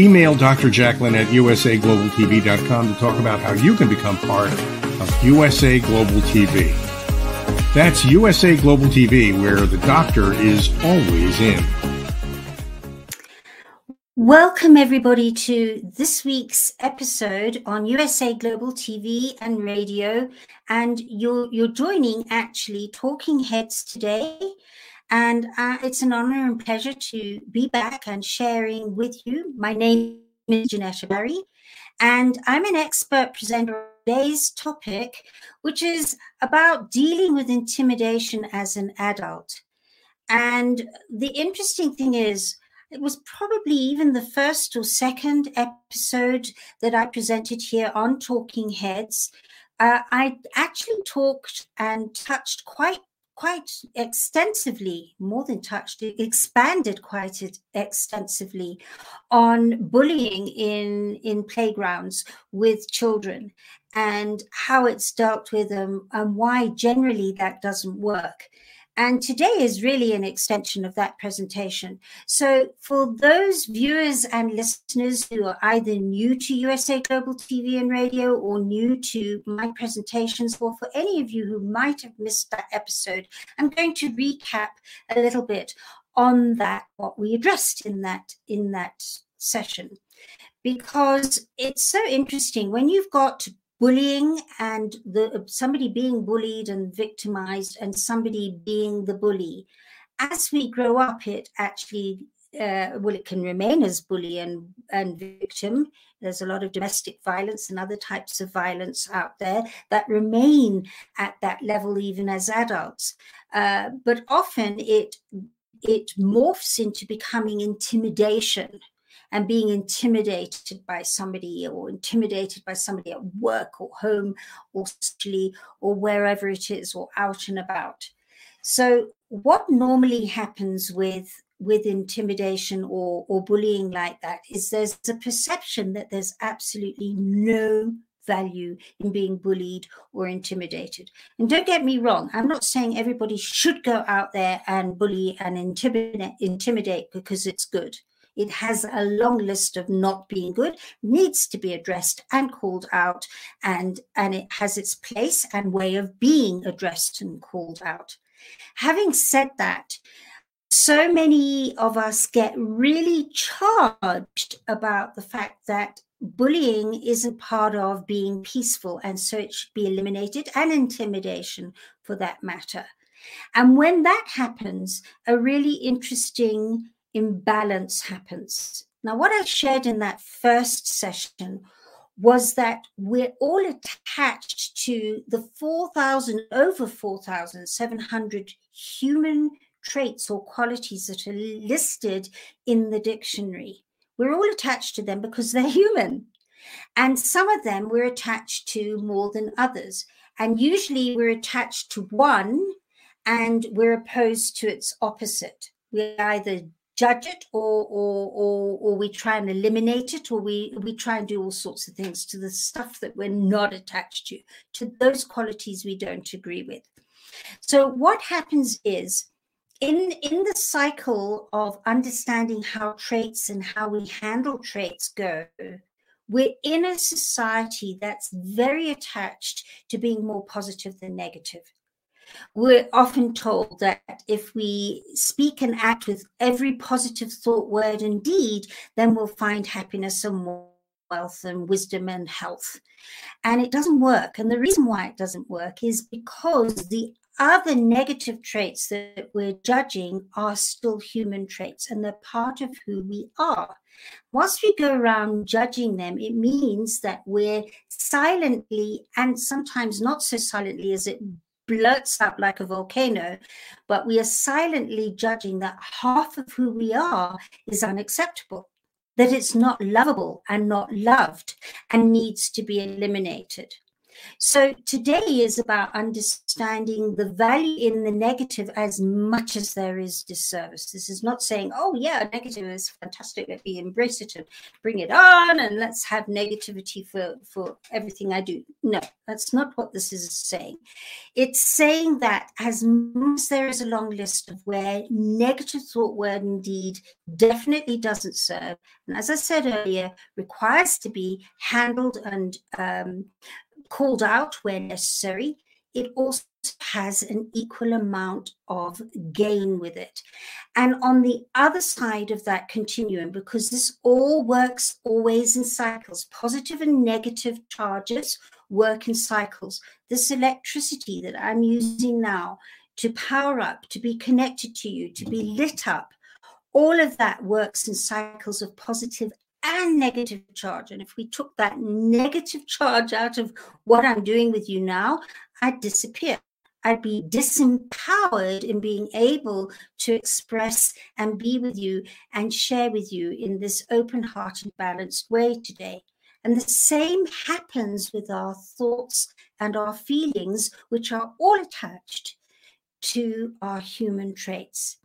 Email Dr. Jacqueline at usaglobaltv.com to talk about how you can become part of USA Global TV. That's USA Global TV, where the doctor is always in. Welcome, everybody, to this week's episode on USA Global TV and radio. And you're, you're joining actually Talking Heads today and uh, it's an honor and pleasure to be back and sharing with you. My name is Janetta Barry, and I'm an expert presenter today's topic, which is about dealing with intimidation as an adult. And the interesting thing is, it was probably even the first or second episode that I presented here on Talking Heads. Uh, I actually talked and touched quite quite extensively, more than touched, expanded quite extensively on bullying in, in playgrounds with children and how it's dealt with them and why generally that doesn't work. And today is really an extension of that presentation. So, for those viewers and listeners who are either new to USA Global TV and radio or new to my presentations, or for any of you who might have missed that episode, I'm going to recap a little bit on that, what we addressed in that, in that session because it's so interesting when you've got bullying and the somebody being bullied and victimized and somebody being the bully. As we grow up it actually uh, well it can remain as bully and, and victim. There's a lot of domestic violence and other types of violence out there that remain at that level even as adults. Uh, but often it it morphs into becoming intimidation and being intimidated by somebody or intimidated by somebody at work or home or socially or wherever it is or out and about. So what normally happens with with intimidation or, or bullying like that is there's a perception that there's absolutely no value in being bullied or intimidated. And don't get me wrong, I'm not saying everybody should go out there and bully and intimidate, intimidate because it's good. It has a long list of not being good, needs to be addressed and called out, and, and it has its place and way of being addressed and called out. Having said that, so many of us get really charged about the fact that bullying isn't part of being peaceful and so it should be eliminated and intimidation for that matter and when that happens a really interesting imbalance happens. Now, what I shared in that first session was that we're all attached to the 4,000, over 4,700 human traits or qualities that are listed in the dictionary. We're all attached to them because they're human. And some of them we're attached to more than others. And usually we're attached to one and we're opposed to its opposite. We either judge it or, or or or we try and eliminate it or we we try and do all sorts of things to the stuff that we're not attached to to those qualities we don't agree with. So what happens is in in the cycle of understanding how traits and how we handle traits go we're in a society that's very attached to being more positive than negative we're often told that if we speak and act with every positive thought, word, and deed, then we'll find happiness and wealth and wisdom and health. And it doesn't work. And the reason why it doesn't work is because the other negative traits that we're judging are still human traits and they're part of who we are. Whilst we go around judging them, it means that we're silently and sometimes not so silently as it blurts up like a volcano, but we are silently judging that half of who we are is unacceptable, that it's not lovable and not loved and needs to be eliminated. So today is about understanding the value in the negative as much as there is disservice. This is not saying, oh, yeah, negative is fantastic. Let me embrace it and bring it on and let's have negativity for, for everything I do. No, that's not what this is saying. It's saying that as much as there is a long list of where negative thought, word, and deed definitely doesn't serve, and as I said earlier, requires to be handled and um, called out where necessary, it also has an equal amount of gain with it. And on the other side of that continuum, because this all works always in cycles, positive and negative charges work in cycles. This electricity that I'm using now to power up, to be connected to you, to be lit up, all of that works in cycles of positive and negative charge. And if we took that negative charge out of what I'm doing with you now, I'd disappear. I'd be disempowered in being able to express and be with you and share with you in this open hearted, balanced way today. And the same happens with our thoughts and our feelings, which are all attached to our human traits.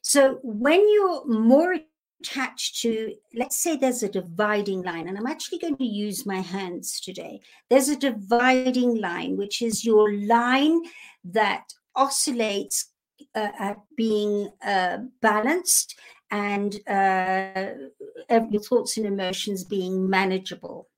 So when you're more attached to, let's say there's a dividing line, and I'm actually going to use my hands today. There's a dividing line, which is your line that oscillates uh, at being uh, balanced and uh, your thoughts and emotions being manageable.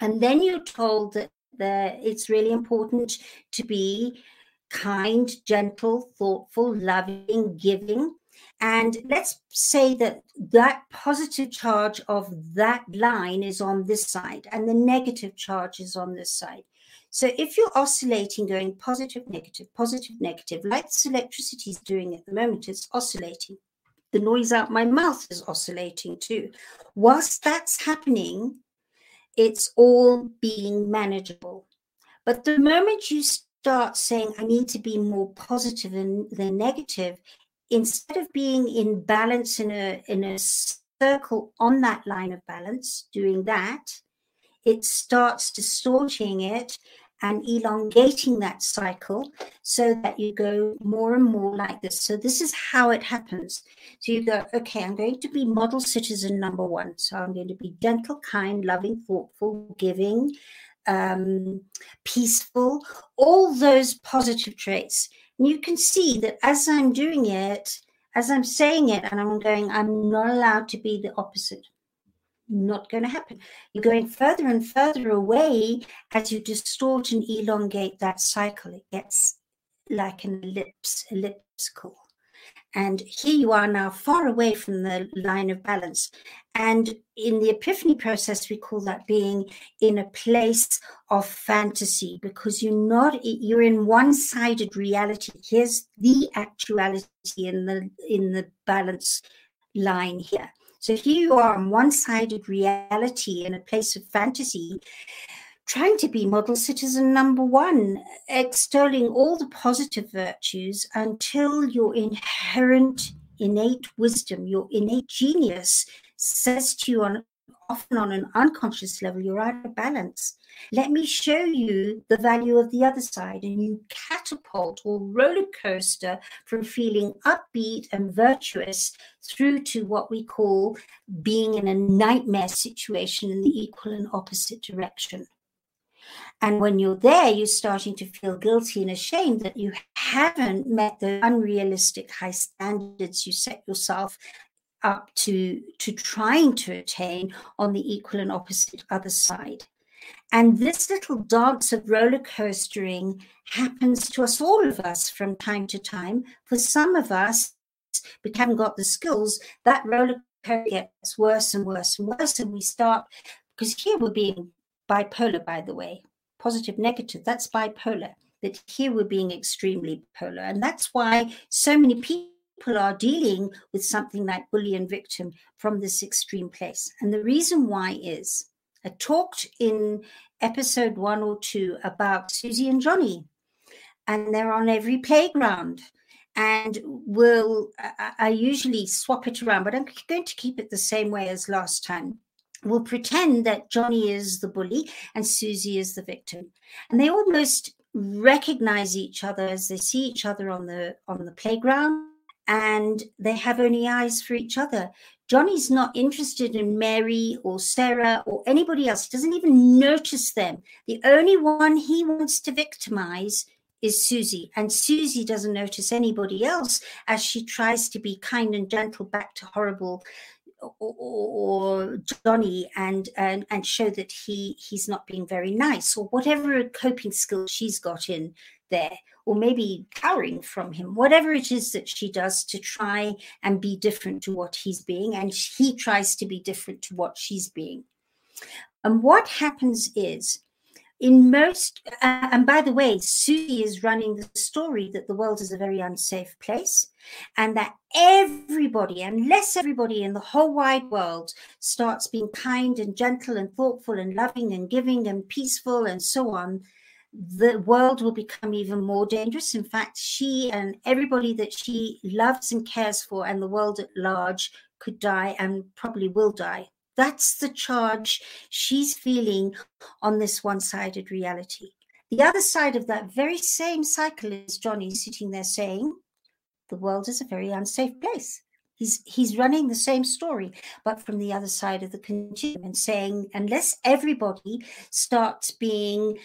And then you're told that the, it's really important to be kind, gentle, thoughtful, loving, giving and let's say that that positive charge of that line is on this side and the negative charge is on this side. So if you're oscillating, going positive, negative, positive, negative, like this electricity is doing at the moment, it's oscillating. The noise out my mouth is oscillating too. Whilst that's happening, it's all being manageable. But the moment you start saying, I need to be more positive than, than negative, instead of being in balance in a in a circle on that line of balance doing that it starts distorting it and elongating that cycle so that you go more and more like this. So this is how it happens. So you go okay i'm going to be model citizen number one. So i'm going to be gentle kind loving thoughtful giving um, peaceful all those positive traits and you can see that as I'm doing it, as I'm saying it, and I'm going, I'm not allowed to be the opposite. Not going to happen. You're going further and further away as you distort and elongate that cycle. It gets like an ellipse, elliptical. And here you are now far away from the line of balance. And in the epiphany process, we call that being in a place of fantasy because you're not, you're in one-sided reality. Here's the actuality in the in the balance line here. So here you are on one-sided reality in a place of fantasy trying to be model citizen number one, extolling all the positive virtues until your inherent innate wisdom, your innate genius says to you on often on an unconscious level, you're out of balance. Let me show you the value of the other side. And you catapult or roller coaster from feeling upbeat and virtuous through to what we call being in a nightmare situation in the equal and opposite direction. And when you're there, you're starting to feel guilty and ashamed that you haven't met the unrealistic high standards you set yourself up to, to trying to attain on the equal and opposite other side. And this little dance of roller coastering happens to us, all of us, from time to time. For some of us, we haven't got the skills, that roller coaster gets worse and worse and worse. And we start, because here we're being bipolar, by the way, positive, negative, that's bipolar. That here we're being extremely polar. And that's why so many people are dealing with something like bully and victim from this extreme place. And the reason why is I talked in episode one or two about Susie and Johnny, and they're on every playground. And we'll, I, I usually swap it around, but I'm going to keep it the same way as last time will pretend that Johnny is the bully and Susie is the victim. And they almost recognize each other as they see each other on the on the playground and they have only eyes for each other. Johnny's not interested in Mary or Sarah or anybody else. He doesn't even notice them. The only one he wants to victimize is Susie. And Susie doesn't notice anybody else as she tries to be kind and gentle back to horrible or, or, Johnny and, and and show that he he's not being very nice or whatever coping skill she's got in there or maybe cowering from him whatever it is that she does to try and be different to what he's being and he tries to be different to what she's being. And what happens is in most, uh, and by the way, Susie is running the story that the world is a very unsafe place and that everybody, unless everybody in the whole wide world starts being kind and gentle and thoughtful and loving and giving and peaceful and so on, the world will become even more dangerous. In fact, she and everybody that she loves and cares for, and the world at large, could die and probably will die that's the charge she's feeling on this one sided reality. The other side of that very same cycle is Johnny sitting there saying, The world is a very unsafe place. He's, he's running the same story, but from the other side of the continuum and saying, unless everybody starts being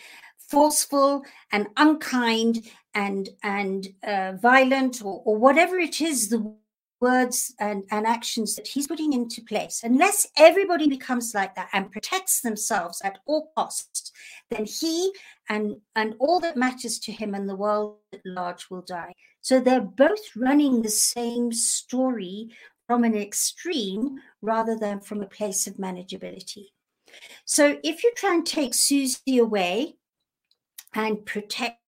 forceful and unkind and and uh, violent or, or whatever it is the words and, and actions that he's putting into place, unless everybody becomes like that and protects themselves at all costs, then he and, and all that matters to him and the world at large will die. So they're both running the same story from an extreme rather than from a place of manageability. So if you try and take Susie away and protect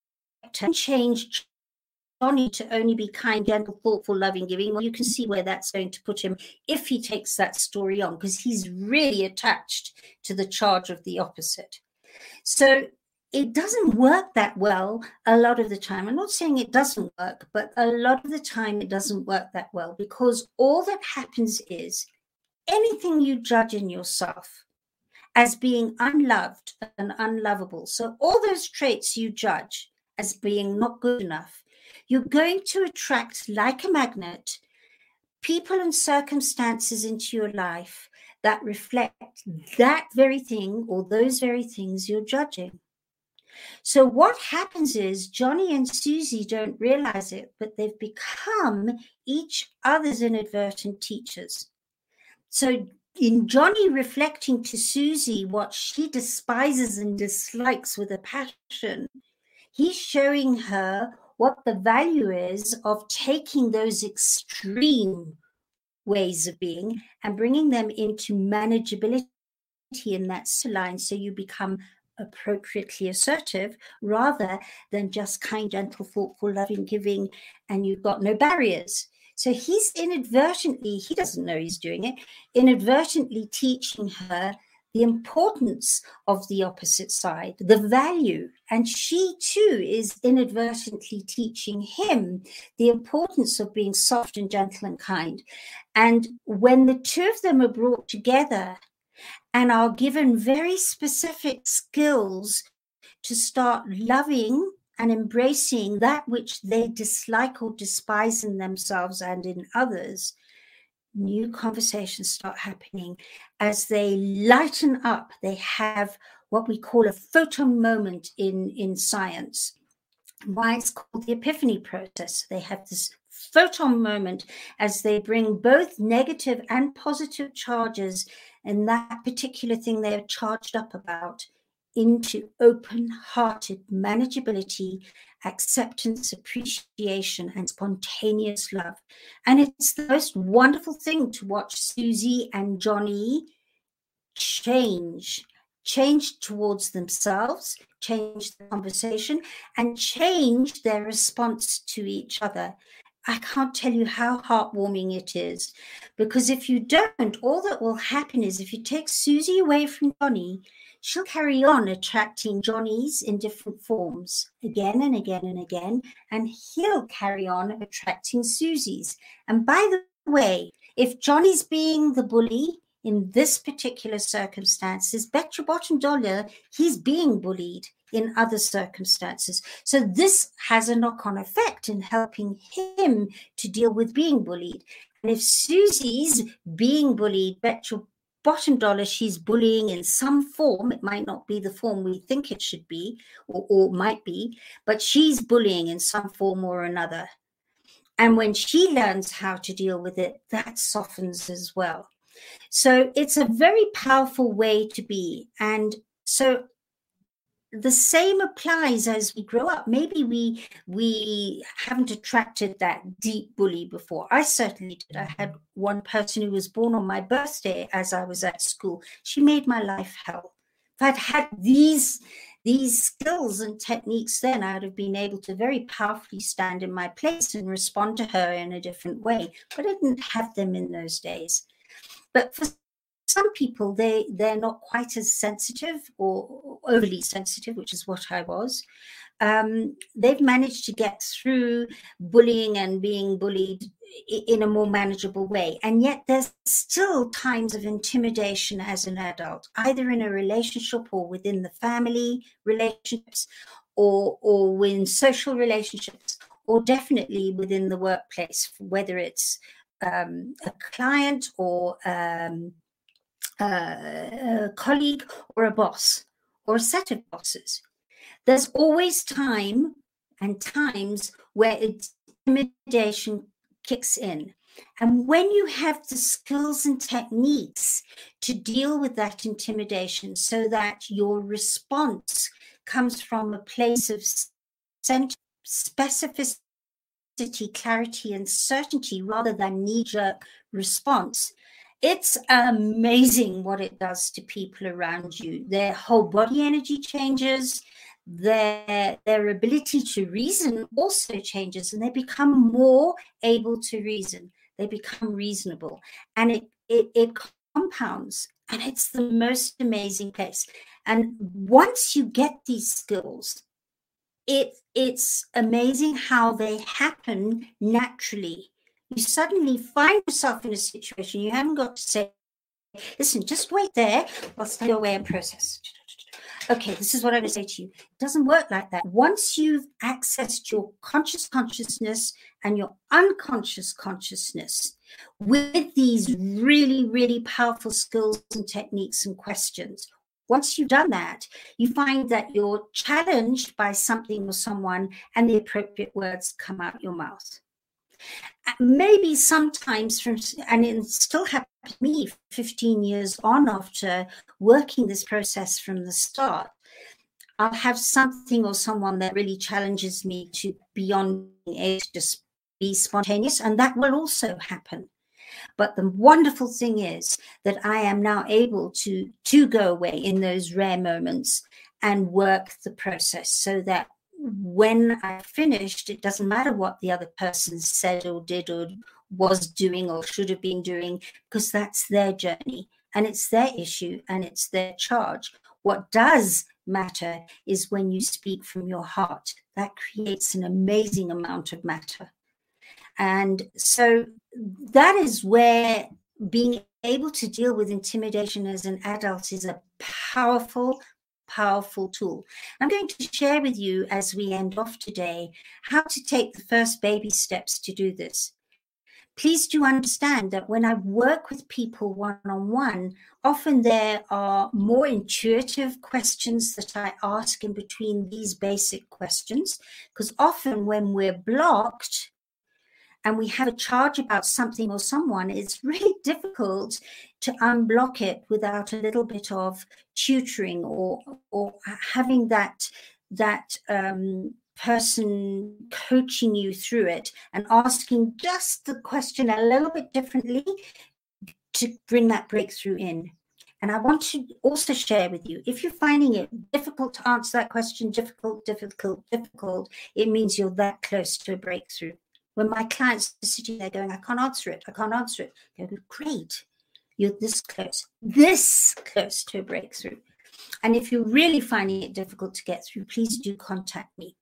and change Johnny to only be kind, gentle, thoughtful, loving, giving, well, you can see where that's going to put him if he takes that story on, because he's really attached to the charge of the opposite. So it doesn't work that well a lot of the time. I'm not saying it doesn't work, but a lot of the time it doesn't work that well because all that happens is anything you judge in yourself as being unloved and unlovable. So all those traits you judge as being not good enough you're going to attract, like a magnet, people and circumstances into your life that reflect that very thing or those very things you're judging. So, what happens is Johnny and Susie don't realize it, but they've become each other's inadvertent teachers. So, in Johnny reflecting to Susie what she despises and dislikes with a passion, he's showing her what the value is of taking those extreme ways of being and bringing them into manageability in that line so you become appropriately assertive rather than just kind, gentle, thoughtful, loving, giving, and you've got no barriers. So he's inadvertently, he doesn't know he's doing it, inadvertently teaching her the importance of the opposite side, the value. And she too is inadvertently teaching him the importance of being soft and gentle and kind. And when the two of them are brought together and are given very specific skills to start loving and embracing that which they dislike or despise in themselves and in others, new conversations start happening. As they lighten up they have what we call a photon moment in in science. Why it's called the epiphany process. They have this photon moment as they bring both negative and positive charges and that particular thing they are charged up about into open hearted manageability acceptance, appreciation, and spontaneous love. And it's the most wonderful thing to watch Susie and Johnny change change towards themselves, change the conversation, and change their response to each other. I can't tell you how heartwarming it is because if you don't, all that will happen is if you take Susie away from Johnny, she'll carry on attracting Johnnies in different forms again and again and again, and he'll carry on attracting Susies. And by the way, if Johnny's being the bully, in this particular circumstances, bet your bottom dollar he's being bullied in other circumstances. So this has a knock-on effect in helping him to deal with being bullied. And if Susie's being bullied, bet your bottom dollar she's bullying in some form. It might not be the form we think it should be or, or might be, but she's bullying in some form or another. And when she learns how to deal with it, that softens as well. So it's a very powerful way to be. And so the same applies as we grow up. Maybe we we haven't attracted that deep bully before. I certainly did. I had mm-hmm. one person who was born on my birthday as i was at school. She made my life hell. If i'd had these these skills and techniques then i would have been able to very powerfully stand in my place and respond to her in a different way. But i didn't have them in those days. But for some people they they're not quite as sensitive or overly sensitive which is what i was. Um, they've managed to get through bullying and being bullied in a more manageable way. And yet there's still times of intimidation as an adult either in a relationship or within the family relationships or or within social relationships or definitely within the workplace whether it's um, a client or um, Uh, a colleague or a boss or a set of bosses. There's always time and times where intimidation kicks in. And when you have the skills and techniques to deal with that intimidation so that your response comes from a place of specificity, clarity, and certainty rather than knee jerk response, it's amazing what it does to people around you. Their whole body energy changes, their their ability to reason also changes, and they become more able to reason. They become reasonable, and it it, it compounds, and it's the most amazing place. And once you get these skills, it it's amazing how they happen naturally you suddenly find yourself in a situation you haven't got to say, listen, just wait there I'll stay away and process. Okay, this is what I'm going to say to you. It doesn't work like that. Once you've accessed your conscious consciousness and your unconscious consciousness with these really, really powerful skills and techniques and questions, once you've done that, you find that you're challenged by something or someone and the appropriate words come out your mouth Uh, maybe sometimes from and it still happened to me 15 years on after working this process from the start i'll have something or someone that really challenges me to beyond able to just be spontaneous and that will also happen. But the wonderful thing is that i am now able to to go away in those rare moments and work the process so that when I finished, it doesn't matter what the other person said or did or was doing or should have been doing, because that's their journey and it's their issue and it's their charge. What does matter is when you speak from your heart. That creates an amazing amount of matter. And so that is where being able to deal with intimidation as an adult is a powerful, powerful tool. I'm going to share with you as we end off today how to take the first baby steps to do this. Please do understand that when I work with people one on one, often there are more intuitive questions that I ask in between these basic questions. Because often when we're blocked, and we have a charge about something or someone, it's really difficult to unblock it without a little bit of tutoring or or having that that um, person coaching you through it and asking just the question a little bit differently to bring that breakthrough in. And I want to also share with you if you're finding it difficult to answer that question, difficult, difficult, difficult, it means you're that close to a breakthrough. When my clients are sitting there going, I can't answer it, I can't answer it, they go, Great, you're this close, this close to a breakthrough. And if you're really finding it difficult to get through, please do contact me.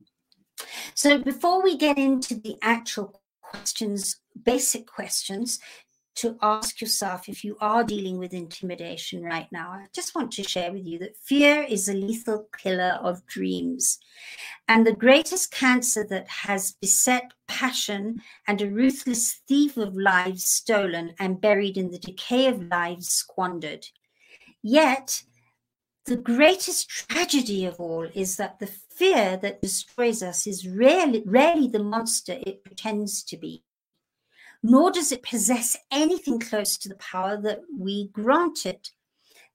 So before we get into the actual questions, basic questions, to ask yourself if you are dealing with intimidation right now. I just want to share with you that fear is a lethal killer of dreams. And the greatest cancer that has beset passion and a ruthless thief of lives stolen and buried in the decay of lives squandered. Yet, the greatest tragedy of all is that the fear that destroys us is rarely, rarely the monster it pretends to be nor does it possess anything close to the power that we grant it.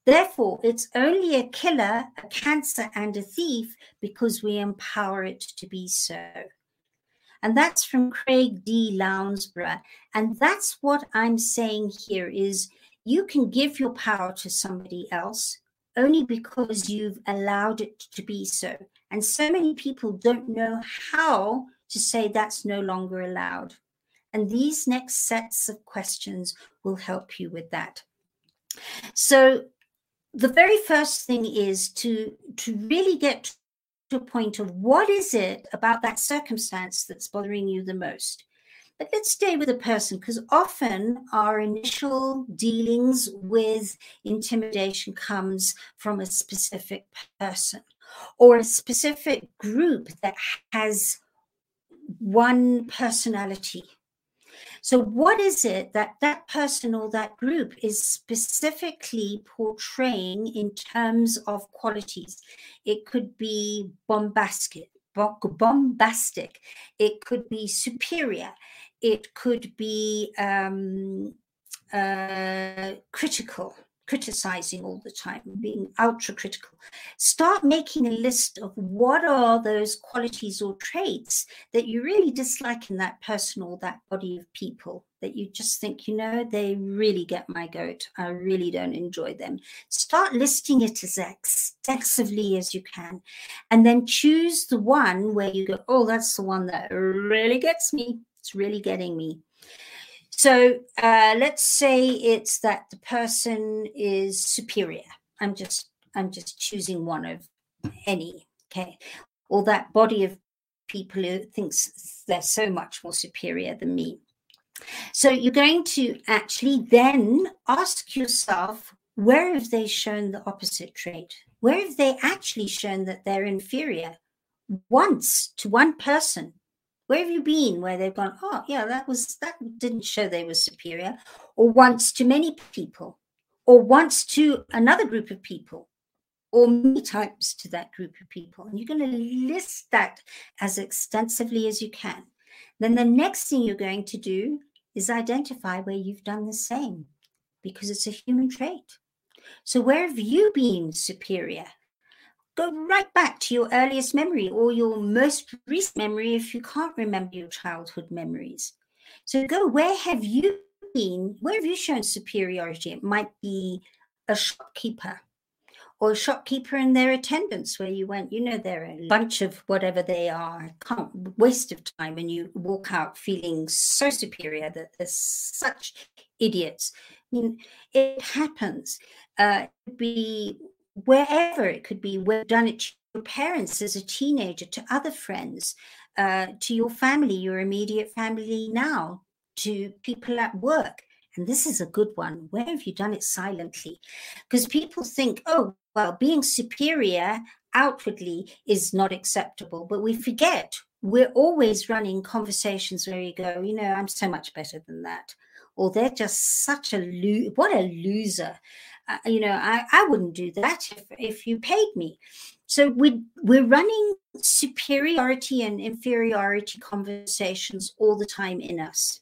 Therefore, it's only a killer, a cancer, and a thief because we empower it to be so. And that's from Craig D. Lounsbrough. And that's what I'm saying here is you can give your power to somebody else only because you've allowed it to be so. And so many people don't know how to say that's no longer allowed. And these next sets of questions will help you with that. So the very first thing is to, to really get to a point of what is it about that circumstance that's bothering you the most. But let's stay with a person because often our initial dealings with intimidation comes from a specific person or a specific group that has one personality so, what is it that that person or that group is specifically portraying in terms of qualities? It could be bombastic, bombastic. It could be superior. It could be um, uh, critical criticizing all the time, being ultra critical. Start making a list of what are those qualities or traits that you really dislike in that person or that body of people that you just think, you know, they really get my goat. I really don't enjoy them. Start listing it as extensively as you can. And then choose the one where you go, oh, that's the one that really gets me. It's really getting me. So uh, let's say it's that the person is superior. I'm just I'm just choosing one of any, okay, or that body of people who thinks they're so much more superior than me. So you're going to actually then ask yourself, where have they shown the opposite trait? Where have they actually shown that they're inferior? Once to one person, where have you been where they've gone, oh, yeah, that was, that didn't show they were superior, or once to many people, or once to another group of people, or many times to that group of people. And you're going to list that as extensively as you can. Then the next thing you're going to do is identify where you've done the same because it's a human trait. So, where have you been superior? Go right back to your earliest memory or your most recent memory if you can't remember your childhood memories. So go, where have you been? Where have you shown superiority? It might be a shopkeeper or a shopkeeper and their attendants where you went, you know, they're a bunch of whatever they are, can't waste of time and you walk out feeling so superior that they're such idiots. I mean, it happens. Uh, be wherever it could be, we've done it to your parents as a teenager, to other friends, uh, to your family, your immediate family now, to people at work. And this is a good one. Where have you done it silently? Because people think, oh, well, being superior outwardly is not acceptable. But we forget we're always running conversations where you go, you know, I'm so much better than that. Or they're just such a lo- what a loser you know, I, I wouldn't do that if, if you paid me. So we, we're running superiority and inferiority conversations all the time in us.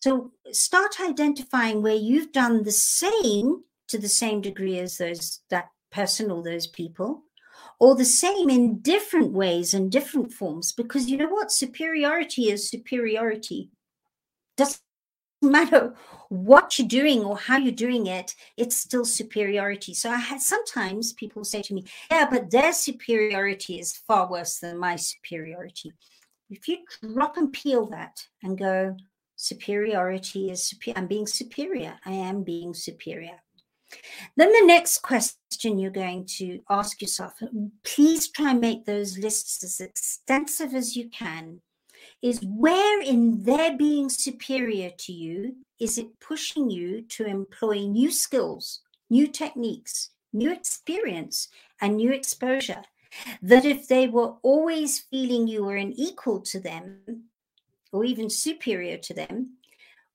So start identifying where you've done the same to the same degree as those that person or those people, or the same in different ways and different forms. Because you know what? Superiority is superiority. Doesn't matter what you're doing or how you're doing it, it's still superiority. So I had sometimes people say to me, Yeah, but their superiority is far worse than my superiority. If you drop and peel that and go, superiority is superior, I'm being superior, I am being superior. Then the next question you're going to ask yourself, please try and make those lists as extensive as you can is where in their being superior to you is it pushing you to employ new skills, new techniques, new experience, and new exposure? That if they were always feeling you were an equal to them or even superior to them,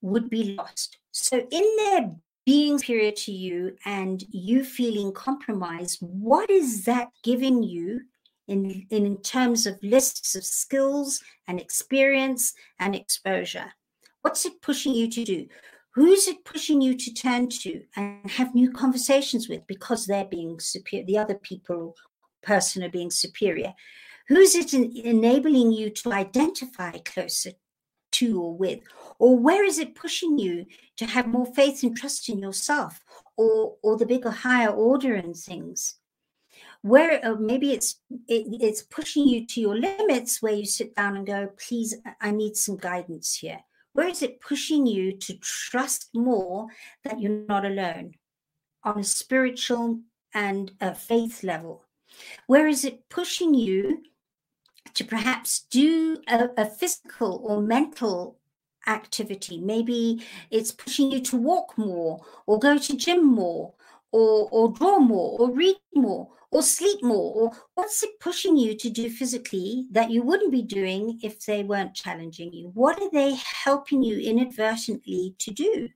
would be lost. So, in their being superior to you and you feeling compromised, what is that giving you in, in terms of lists of skills and experience and exposure? What's it pushing you to do? Who's it pushing you to turn to and have new conversations with because they're being superior, the other people, person are being superior? Who's it enabling you to identify closer to or with? Or where is it pushing you to have more faith and trust in yourself or, or the bigger, higher order and things? Where uh, maybe it's it, it's pushing you to your limits where you sit down and go, please, I need some guidance here. Where is it pushing you to trust more that you're not alone on a spiritual and a faith level? Where is it pushing you to perhaps do a, a physical or mental activity. Maybe it's pushing you to walk more or go to gym more or, or draw more or read more or sleep more or what's it pushing you to do physically that you wouldn't be doing if they weren't challenging you? What are they helping you inadvertently to do?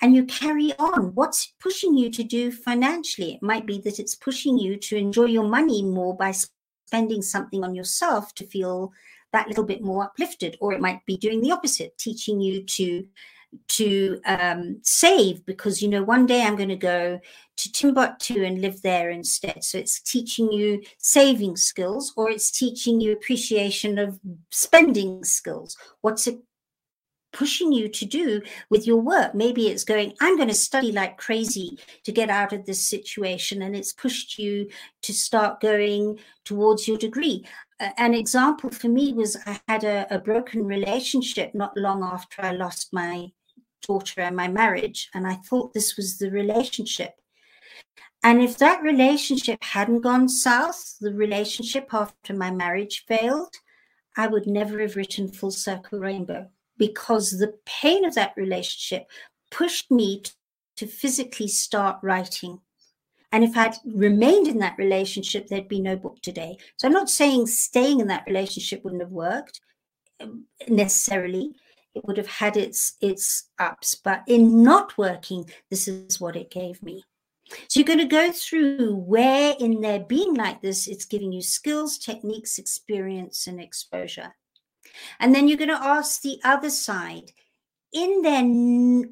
And you carry on. What's pushing you to do financially? It might be that it's pushing you to enjoy your money more by spending something on yourself to feel that little bit more uplifted or it might be doing the opposite teaching you to to um, save because you know one day i'm going to go to timbuktu and live there instead so it's teaching you saving skills or it's teaching you appreciation of spending skills what's it pushing you to do with your work. Maybe it's going, I'm going to study like crazy to get out of this situation. And it's pushed you to start going towards your degree. An example for me was I had a, a broken relationship not long after I lost my daughter and my marriage. And I thought this was the relationship. And if that relationship hadn't gone south, the relationship after my marriage failed, I would never have written Full Circle Rainbow because the pain of that relationship pushed me to physically start writing. And if I'd remained in that relationship, there'd be no book today. So I'm not saying staying in that relationship wouldn't have worked um, necessarily. It would have had its its ups, but in not working, this is what it gave me. So you're going to go through where in their being like this, it's giving you skills, techniques, experience, and exposure. And then you're going to ask the other side in their,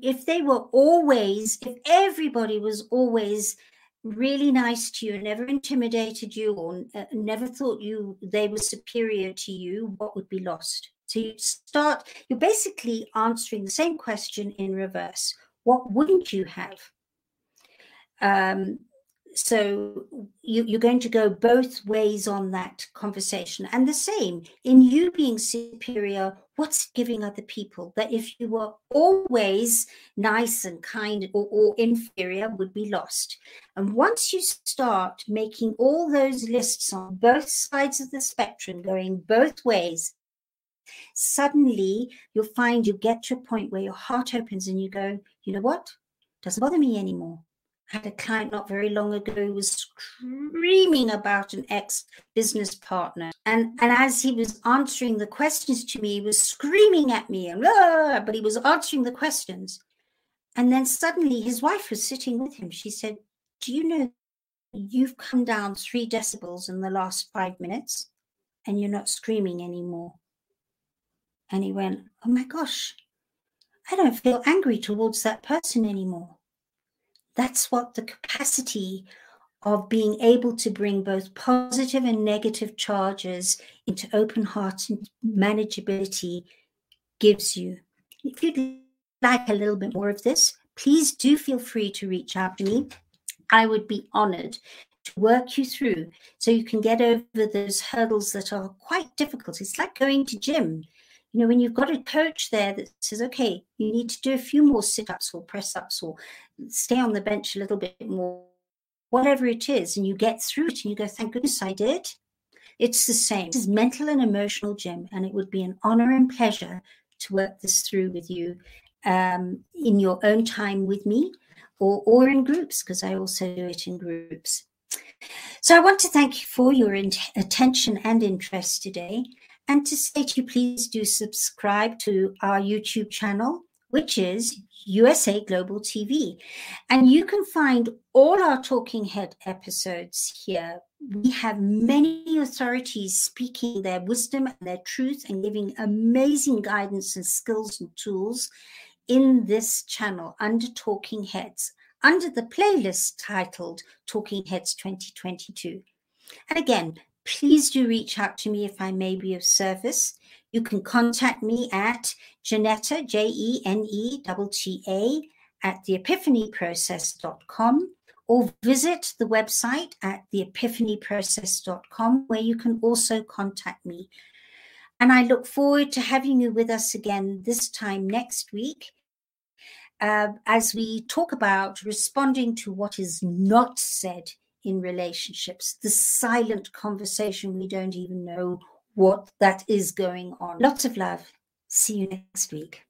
if they were always, if everybody was always really nice to you, never intimidated you, or uh, never thought you they were superior to you, what would be lost? So you start, you're basically answering the same question in reverse. What wouldn't you have? Um, so you, are going to go both ways on that conversation and the same in you being superior what's giving other people that if you were always nice and kind or, or inferior would be lost and once you start making all those lists on both sides of the spectrum going both ways suddenly you'll find you get to a point where your heart opens and you go you know what doesn't bother me anymore I had a client not very long ago who was screaming about an ex business partner. And, and as he was answering the questions to me, he was screaming at me, and, ah, but he was answering the questions. And then suddenly his wife was sitting with him. She said, Do you know you've come down three decibels in the last five minutes and you're not screaming anymore? And he went, Oh my gosh, I don't feel angry towards that person anymore. That's what the capacity of being able to bring both positive and negative charges into open heart and manageability gives you. If you'd like a little bit more of this, please do feel free to reach out to me. I would be honored to work you through so you can get over those hurdles that are quite difficult. It's like going to gym you know, when you've got a coach there that says, okay, you need to do a few more sit ups or press ups or stay on the bench a little bit more, whatever it is, and you get through it and you go, thank goodness I did. It's the same. This is mental and emotional gym, and it would be an honor and pleasure to work this through with you um, in your own time with me or, or in groups, because I also do it in groups. So I want to thank you for your in- attention and interest today, and to say to you, please do subscribe to our YouTube channel, which is USA Global TV. And you can find all our Talking Head episodes here. We have many authorities speaking their wisdom and their truth and giving amazing guidance and skills and tools in this channel under Talking Heads, under the playlist titled Talking Heads 2022. And again, please do reach out to me if I may be of service. You can contact me at Jenetta, J E N E T A, at theepiphanyprocess.com or visit the website at theepiphanyprocess.com where you can also contact me. And I look forward to having you with us again this time next week uh, as we talk about responding to what is not said in relationships, the silent conversation we don't even know what that is going on. Lots of love. See you next week.